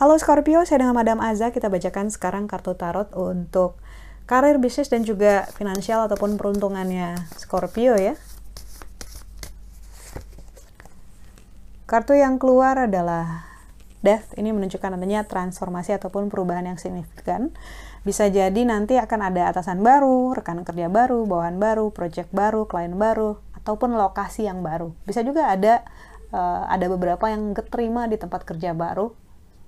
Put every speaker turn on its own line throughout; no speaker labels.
Halo Scorpio, saya dengan Madam Aza. Kita bacakan sekarang kartu tarot untuk karir, bisnis, dan juga finansial ataupun peruntungannya Scorpio ya. Kartu yang keluar adalah Death. Ini menunjukkan adanya transformasi ataupun perubahan yang signifikan. Bisa jadi nanti akan ada atasan baru, rekan kerja baru, bawahan baru, project baru, klien baru, ataupun lokasi yang baru. Bisa juga ada uh, ada beberapa yang keterima di tempat kerja baru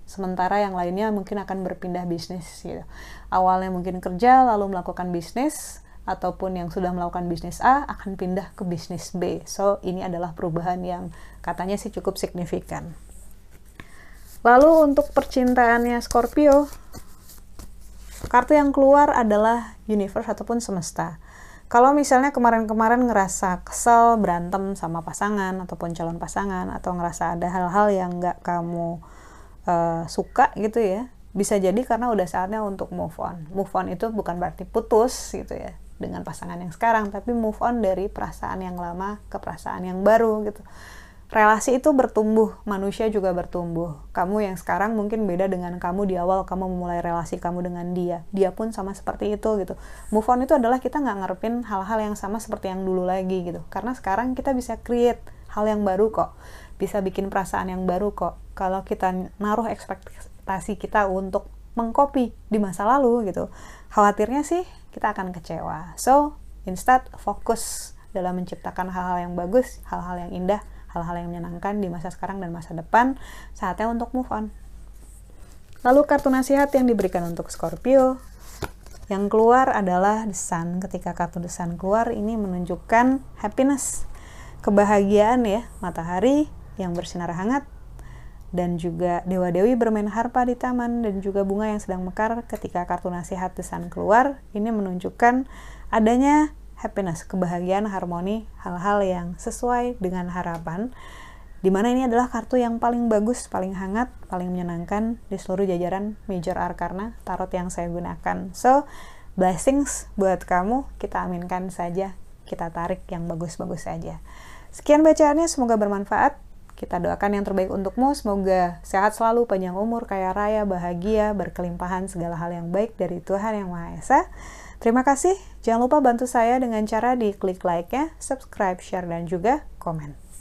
sementara yang lainnya mungkin akan berpindah bisnis gitu. Awalnya mungkin kerja lalu melakukan bisnis ataupun yang sudah melakukan bisnis A akan pindah ke bisnis B. So, ini adalah perubahan yang katanya sih cukup signifikan. Lalu untuk percintaannya Scorpio, kartu yang keluar adalah universe ataupun semesta. Kalau misalnya kemarin-kemarin ngerasa kesel, berantem sama pasangan ataupun calon pasangan atau ngerasa ada hal-hal yang nggak kamu uh, suka gitu ya bisa jadi karena udah saatnya untuk move on move on itu bukan berarti putus gitu ya dengan pasangan yang sekarang tapi move on dari perasaan yang lama ke perasaan yang baru gitu relasi itu bertumbuh manusia juga bertumbuh. Kamu yang sekarang mungkin beda dengan kamu di awal kamu memulai relasi kamu dengan dia. Dia pun sama seperti itu gitu. Move on itu adalah kita nggak ngarepin hal-hal yang sama seperti yang dulu lagi gitu. Karena sekarang kita bisa create hal yang baru kok. Bisa bikin perasaan yang baru kok. Kalau kita naruh ekspektasi kita untuk mengcopy di masa lalu gitu khawatirnya sih kita akan kecewa. So instead fokus dalam menciptakan hal-hal yang bagus hal-hal yang indah hal-hal yang menyenangkan di masa sekarang dan masa depan saatnya untuk move on. Lalu kartu nasihat yang diberikan untuk Scorpio. Yang keluar adalah The Sun. Ketika kartu The Sun keluar ini menunjukkan happiness kebahagiaan ya matahari yang bersinar hangat dan juga dewa-dewi bermain harpa di taman dan juga bunga yang sedang mekar. Ketika kartu nasihat desan keluar ini menunjukkan adanya happiness, kebahagiaan, harmoni, hal-hal yang sesuai dengan harapan di mana ini adalah kartu yang paling bagus, paling hangat, paling menyenangkan di seluruh jajaran Major Arcana tarot yang saya gunakan. So, blessings buat kamu, kita aminkan saja, kita tarik yang bagus-bagus saja. Sekian bacaannya, semoga bermanfaat. Kita doakan yang terbaik untukmu, semoga sehat selalu, panjang umur, kaya raya, bahagia, berkelimpahan segala hal yang baik dari Tuhan Yang Maha Esa. Terima kasih, jangan lupa bantu saya dengan cara di klik like-nya, subscribe, share, dan juga komen.